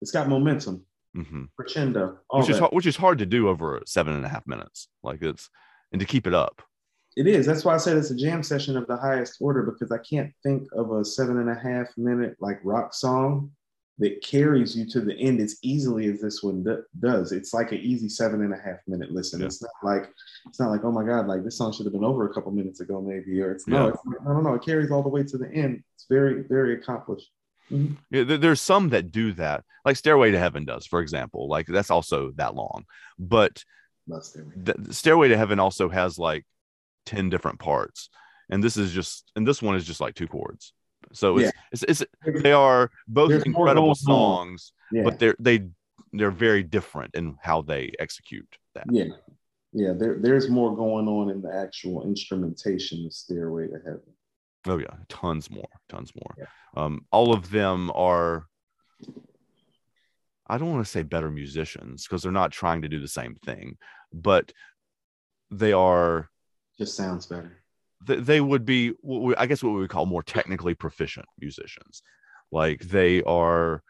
It's got momentum, mm-hmm. crescendo, which is which is hard to do over seven and a half minutes. Like it's and to keep it up. It is. That's why I said it's a jam session of the highest order because I can't think of a seven and a half minute like rock song that carries you to the end as easily as this one do- does. It's like an easy seven and a half minute listen. Yeah. It's not like it's not like oh my god, like this song should have been over a couple minutes ago maybe, or it's yeah. no, it's, I don't know. It carries all the way to the end. It's very very accomplished. Mm-hmm. Yeah, there's some that do that, like Stairway to Heaven does, for example. Like that's also that long, but the, the Stairway to Heaven also has like ten different parts, and this is just and this one is just like two chords. So it's, yeah. it's, it's, they are both There's incredible songs, yeah. but they're they they're very different in how they execute that. Yeah, yeah. There, there's more going on in the actual instrumentation of Stairway to Heaven. Oh yeah, tons more, tons more. Yeah. Um, all of them are. I don't want to say better musicians because they're not trying to do the same thing, but they are. Just sounds better they would be i guess what we would call more technically proficient musicians. Like they are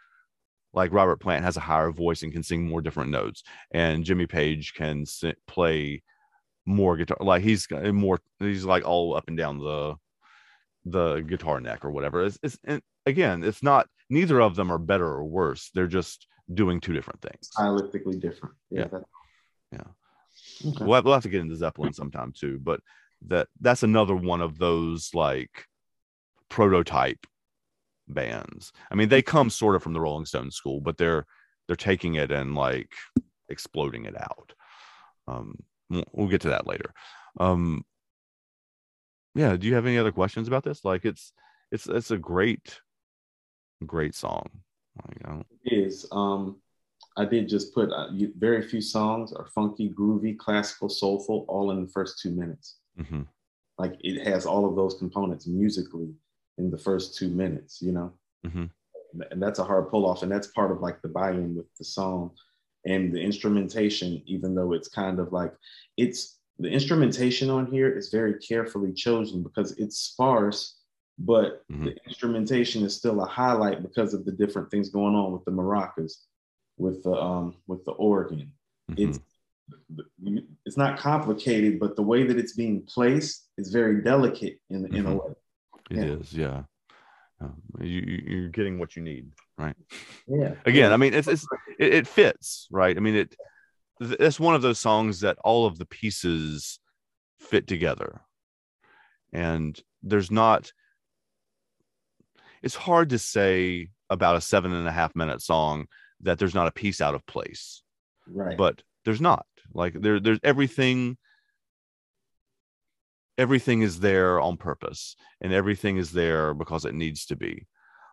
like robert plant has a higher voice and can sing more different notes and jimmy page can play more guitar like he's more he's like all up and down the the guitar neck or whatever. It's, it's again it's not neither of them are better or worse. They're just doing two different things. Stylistically different. Yeah yeah, yeah. Okay. We'll, have, we'll have to get into zeppelin sometime too but that that's another one of those like prototype bands. I mean, they come sort of from the Rolling Stones school, but they're they're taking it and like exploding it out. Um, we'll get to that later. Um, yeah. Do you have any other questions about this? Like, it's it's it's a great, great song. Know? It is. Um, I did just put uh, very few songs are funky, groovy, classical, soulful, all in the first two minutes. Mm-hmm. Like it has all of those components musically in the first two minutes, you know? Mm-hmm. And that's a hard pull off. And that's part of like the buy in with the song and the instrumentation, even though it's kind of like it's the instrumentation on here is very carefully chosen because it's sparse, but mm-hmm. the instrumentation is still a highlight because of the different things going on with the maracas, with the um with the organ. Mm-hmm. It's it's not complicated, but the way that it's being placed is very delicate in mm-hmm. in a mm-hmm. way. It yeah. is, yeah. You you're getting what you need, right? Yeah. Again, I mean, it's it's it, it fits, right? I mean, it it's one of those songs that all of the pieces fit together, and there's not. It's hard to say about a seven and a half minute song that there's not a piece out of place, right? But there's not like there there's everything everything is there on purpose and everything is there because it needs to be.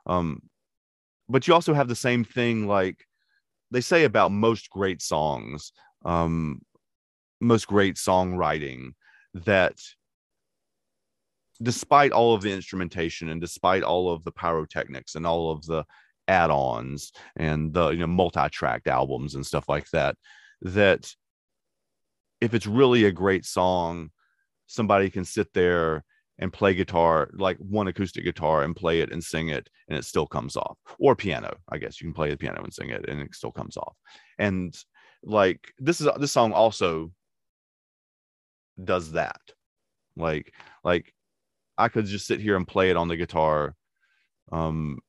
Um but you also have the same thing like they say about most great songs um most great songwriting that despite all of the instrumentation and despite all of the pyrotechnics and all of the add-ons and the you know multi-tracked albums and stuff like that that if it's really a great song somebody can sit there and play guitar like one acoustic guitar and play it and sing it and it still comes off. Or piano i guess. You can play the piano and sing it and it still comes off. And like this is this song also does that. Like like i could just sit here and play it on the guitar um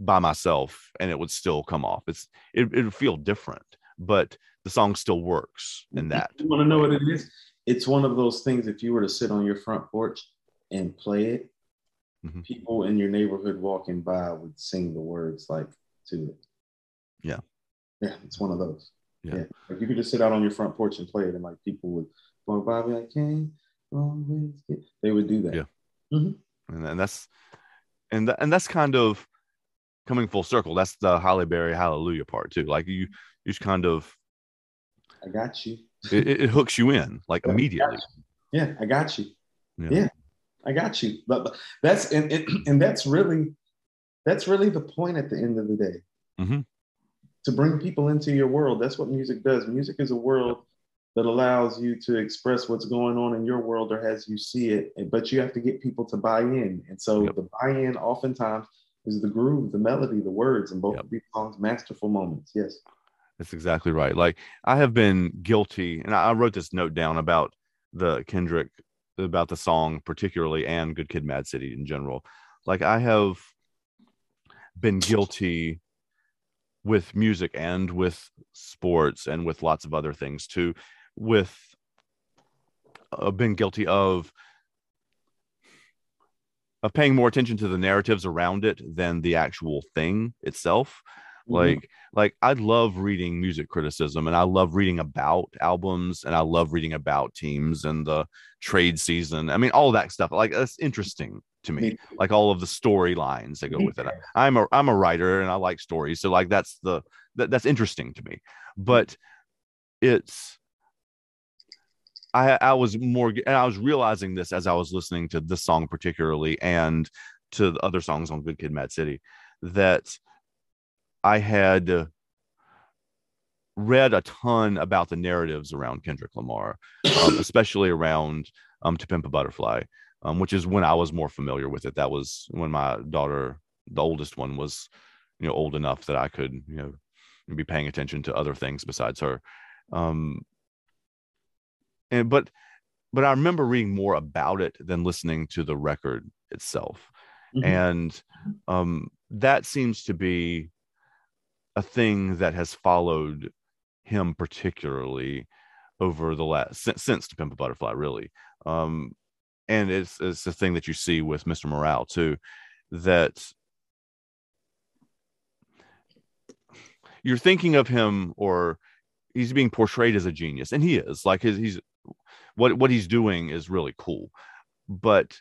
by myself and it would still come off. It's it, would feel different. But the song still works in that. you want to know what it is? It's one of those things if you were to sit on your front porch and play it mm-hmm. people in your neighborhood walking by would sing the words like to it. Yeah. Yeah it's one of those. Yeah, yeah. like you could just sit out on your front porch and play it and like people would walk by be like hey they would do that. Yeah. Mm-hmm. and, and that's and th- and that's kind of coming full circle. That's the Halle Berry hallelujah part too. Like you you just kind of I got you it, it hooks you in like immediately. Yeah, I got you. Yeah. yeah. I got you. But, but that's and, and, and that's really that's really the point at the end of the day. Mm-hmm. To bring people into your world. That's what music does. Music is a world that allows you to express what's going on in your world or as you see it. But you have to get people to buy in. And so yep. the buy-in oftentimes is the groove, the melody, the words, and both yep. of these songs masterful moments. Yes. That's exactly right. Like I have been guilty, and I wrote this note down about the Kendrick, about the song particularly, and Good Kid, Mad City in general. Like I have been guilty with music and with sports and with lots of other things too. With uh, been guilty of of paying more attention to the narratives around it than the actual thing itself. Mm-hmm. Like, like I love reading music criticism and I love reading about albums and I love reading about teams and the trade season. I mean, all that stuff. Like that's interesting to me. Like all of the storylines that go with it. I, I'm a I'm a writer and I like stories. So like that's the that, that's interesting to me. But it's I, I was more and I was realizing this as I was listening to this song particularly and to the other songs on Good Kid Mad City that I had read a ton about the narratives around Kendrick Lamar, um, especially around um, To Pimp a Butterfly, um, which is when I was more familiar with it. That was when my daughter, the oldest one, was you know old enough that I could you know be paying attention to other things besides her. Um, and but but I remember reading more about it than listening to the record itself, mm-hmm. and um, that seems to be a thing that has followed him particularly over the last since, since to pimp a butterfly really. Um and it's it's the thing that you see with mr morale too that you're thinking of him or he's being portrayed as a genius and he is. Like his he's what what he's doing is really cool. But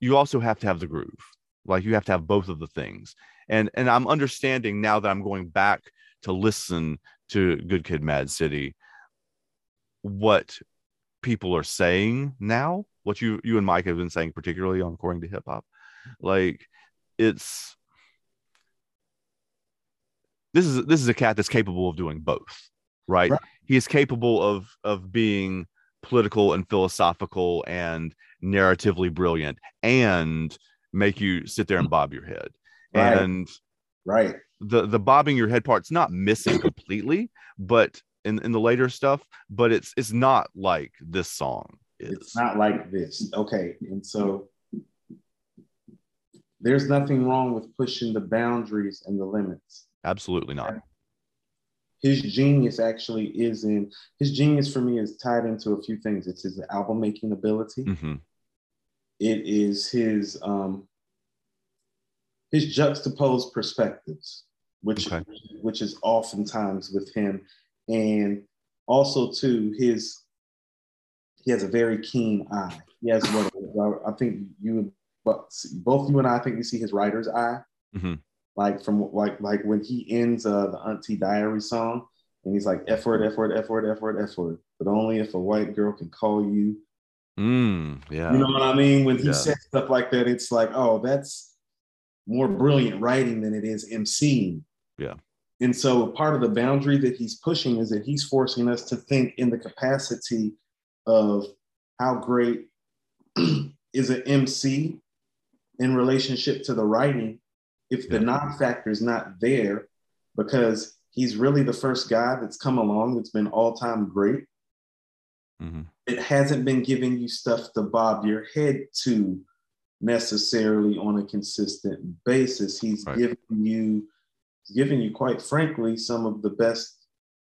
you also have to have the groove like you have to have both of the things. And and i'm understanding now that i'm going back to listen to good kid mad city what people are saying now what you you and mike have been saying particularly on according to hip hop. Like it's this is this is a cat that's capable of doing both right, right. he is capable of of being political and philosophical and narratively brilliant and make you sit there and bob your head. Right. and right. the the bobbing your head part's not missing completely but in in the later stuff but it's it's not like this song is. it's not like this. Okay. And so there's nothing wrong with pushing the boundaries and the limits. Absolutely not. His genius actually is in his genius for me is tied into a few things. It's his album making ability. Mm-hmm. It is his um his juxtaposed perspectives which okay. which is oftentimes with him and also too his he has a very keen eye he has what i think you but both you and i, I think we see his writer's eye mm-hmm like from like like when he ends uh, the Auntie Diary song, and he's like F word, F word, F word, F word, F word, but only if a white girl can call you. Mm, yeah. You know what I mean? When he yeah. says stuff like that, it's like, oh, that's more brilliant writing than it is MCing. Yeah. And so part of the boundary that he's pushing is that he's forcing us to think in the capacity of how great is an MC in relationship to the writing if the non factor is not there, because he's really the first guy that's come along that's been all time great. Mm-hmm. It hasn't been giving you stuff to bob your head to necessarily on a consistent basis. He's right. giving you, giving you, quite frankly, some of the best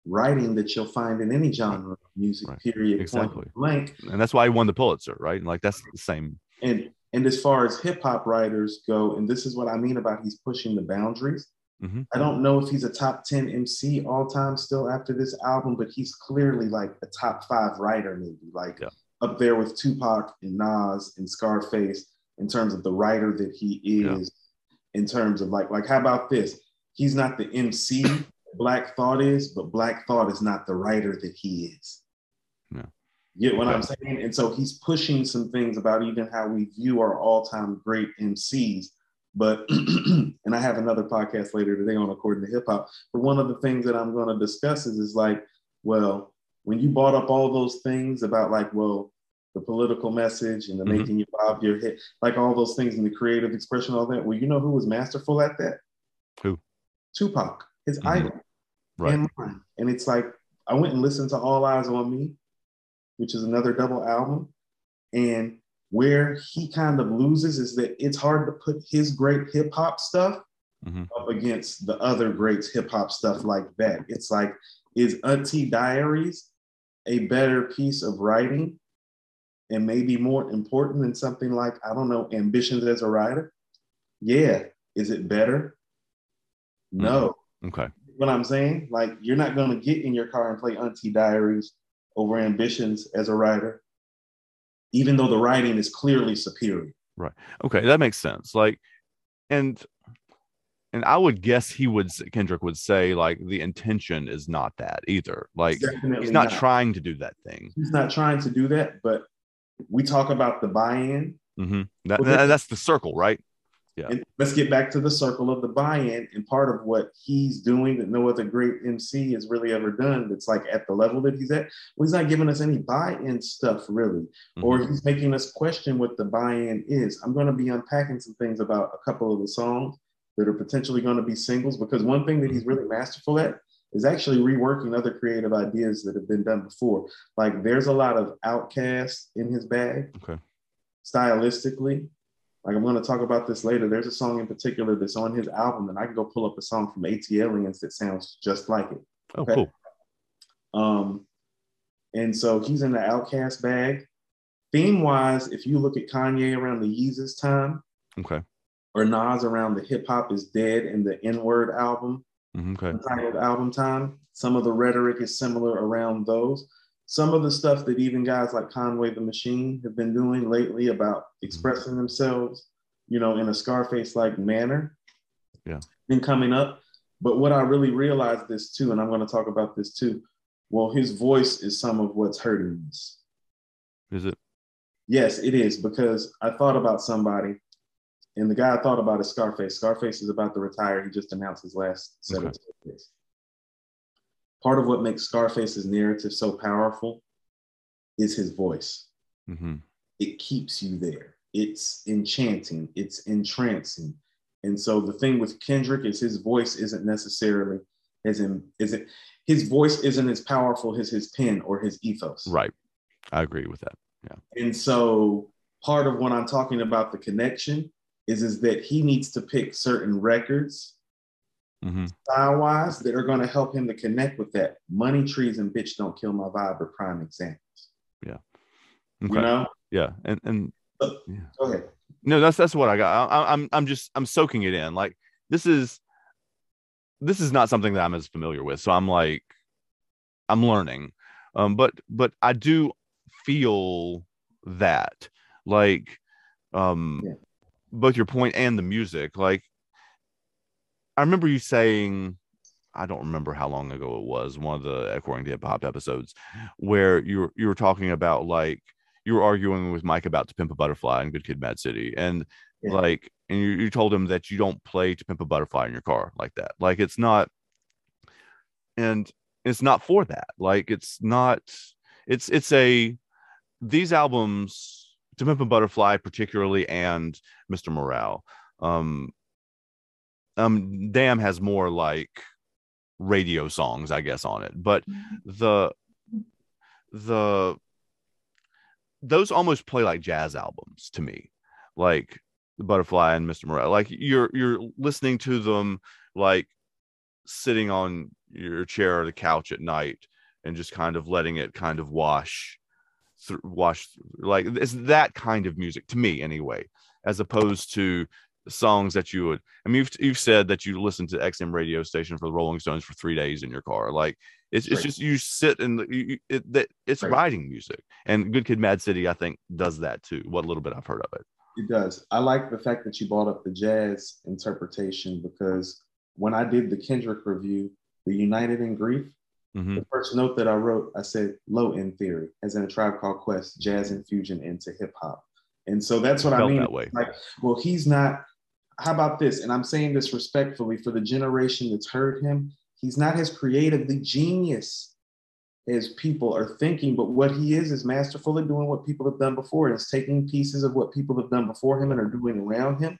writing that you'll find in any genre of music. Right. Period. Exactly. Blank. And that's why he won the Pulitzer, right? and Like that's the same. And and as far as hip hop writers go, and this is what I mean about he's pushing the boundaries. Mm-hmm. I don't know if he's a top 10 MC all time still after this album, but he's clearly like a top five writer, maybe like yeah. up there with Tupac and Nas and Scarface in terms of the writer that he is, yeah. in terms of like, like, how about this? He's not the MC Black Thought is, but Black Thought is not the writer that he is. Yeah. You get what yeah. I'm saying? And so he's pushing some things about even how we view our all-time great MCs. But and I have another podcast later today on according to hip hop. But one of the things that I'm going to discuss is is like, well, when you brought up all those things about like, well, the political message and the mm-hmm. making you bob your head, like all those things and the creative expression, all that. Well, you know who was masterful at that? Who? Tupac, his mm-hmm. idol. Right. And, and it's like I went and listened to All Eyez on Me which is another double album. And where he kind of loses is that it's hard to put his great hip hop stuff mm-hmm. up against the other greats hip hop stuff like that. It's like, is Auntie Diaries a better piece of writing and maybe more important than something like, I don't know, Ambitionz Az a Ridah? Yeah. Is it better? No. Mm-hmm. Okay. What I'm saying, like, you're not going to get in your car and play Auntie Diaries over Ambitionz Az a Ridah, even though the writing is clearly superior. Right. Okay, that makes sense. Like, and and I would guess he would Kendrick would say like the intention is not that either. Like he's not, not, trying to do that thing. He's not trying to do that, but we talk about the buy-in. Mm-hmm. That, that, that's the circle, right? Yeah. And let's get back to the circle of the buy-in. And part of what he's doing that no other great MC has really ever done that's like at the level that he's at, well, he's not giving us any buy-in stuff really. Mm-hmm. Or he's making us question what the buy-in is. I'm going to be unpacking some things about a couple of the songs that are potentially going to be singles because one thing that he's mm-hmm. really masterful at is actually reworking other creative ideas that have been done before. Like there's a lot of OutKast in his bag. Okay. Stylistically, like I'm going to talk about this later. There's a song in particular that's on his album, and I can go pull up a song from ATLiens that sounds just like it. Oh, okay? cool. Um, and so he's in the OutKast bag. theme wise, if you look at Kanye around the Yeezus time, Okay. or Nas around the Hip Hop is Dead and the N Word album, Mhm, Okay. album time. Some of the rhetoric is similar around those. Some of the stuff that even guys like Conway the Machine have been doing lately about mm-hmm. expressing themselves, you know, in a Scarface like manner. Yeah. Been coming up. But what I really realized this too, and I'm going to talk about this too. Well, his voice is some of what's hurting us. Is it? Yes, it is because I thought about somebody, and the guy I thought about is Scarface. Scarface is about to retire. He just announced his last set Okay. of tickets. Part of what makes Scarface's narrative so powerful is his voice. hmm It keeps you there. It's enchanting. It's entrancing. And so the thing with Kendrick is his voice isn't necessarily as in isn't his voice isn't as powerful as his pen or his ethos. Right. I agree with that. Yeah. And so part of what I'm talking about the connection is, is that he needs to pick certain records hmm style wise that are going to help him to connect with that. Money trees and bitch don't kill my vibe are prime examples. Okay. You know? Yeah. And and Go yeah. ahead. no, that's that's what I got. I, I'm I'm just I'm soaking it in. Like this is this is not something that I'm as familiar with. So I'm like I'm learning. Um, but but I do feel that like um Yeah. both your point and the music. Like I remember you saying I don't remember how long ago it was, one of the according to hip hop episodes, where you were you were talking about like you were arguing with Mike about To Pimp a Butterfly and Good Kid, Mad City, and Yeah. like, and you, you told him that you don't play To Pimp a Butterfly in your car like that. Like, it's not, and it's not for that. Like, it's not. It's it's a these albums, To Pimp a Butterfly, particularly, and Mr. Morale. Um, um, Damn has more like radio songs, I guess, on it, but the the those almost play like jazz albums to me like the butterfly and mr morale like you're you're listening to them like sitting on your chair or the couch at night and just kind of letting it kind of wash through wash like it's that kind of music to me anyway as opposed to songs that you would i mean you've, you've said that you listen to xm radio station for the rolling stones for three days in your car like it's, it's Right. just you sit and you, it, that it's Right. riding music and good kid mad city i think does that too what a little bit i've heard of it It does. I like the fact that you brought up the jazz interpretation because when I did the Kendrick review, the United in Grief, Mhm. the first note that I wrote, I said low end theory, as in a tribe called Quest, jazz infusion into hip hop. And so that's what I felt mean. that way Like, well, he's not. How about this? And I'm saying this respectfully for the generation that's heard him. He's not as creatively genius as people are thinking, but what he is is masterful at doing what people have done before, and is taking pieces of what people have done before him and are doing around him,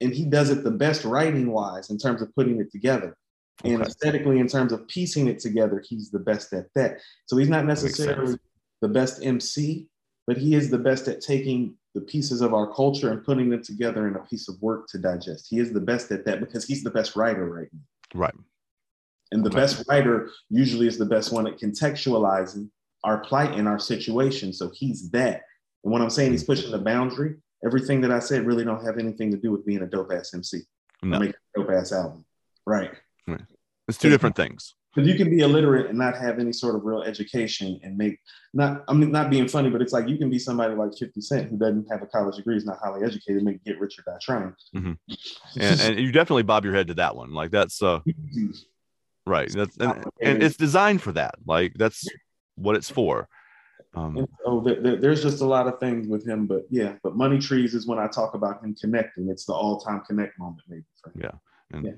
and he does it the best writing wise in terms of putting it together. And aesthetically, in terms of piecing it together, he's the best at that. So he's not necessarily the best MC, but he is the best at taking the pieces of our culture and putting them together in a piece of work to digest. He is the best at that because he's the best writer right now. right And the Okay. best writer usually is the best one at contextualizing our plight and our situation. So he's that. And when I'm saying he's pushing the boundary, everything that I said really don't have anything to do with being a dope ass MC no making a dope ass album. Right. it's two different things Because you can be illiterate and not have any sort of real education and make not I mean not being funny, but it's like you can be somebody like 50 Cent who doesn't have a college degree, is not highly educated, make get rich or die trying. Mhm. and, and you definitely bob your head to that one like that's uh right that's and, and it's designed for that like that's what it's for um so there- there- there's just a lot of things with him, but yeah, but Money Trees is when I talk about him connecting. It's the all-time connect moment, maybe. For him. Yeah. and Yeah.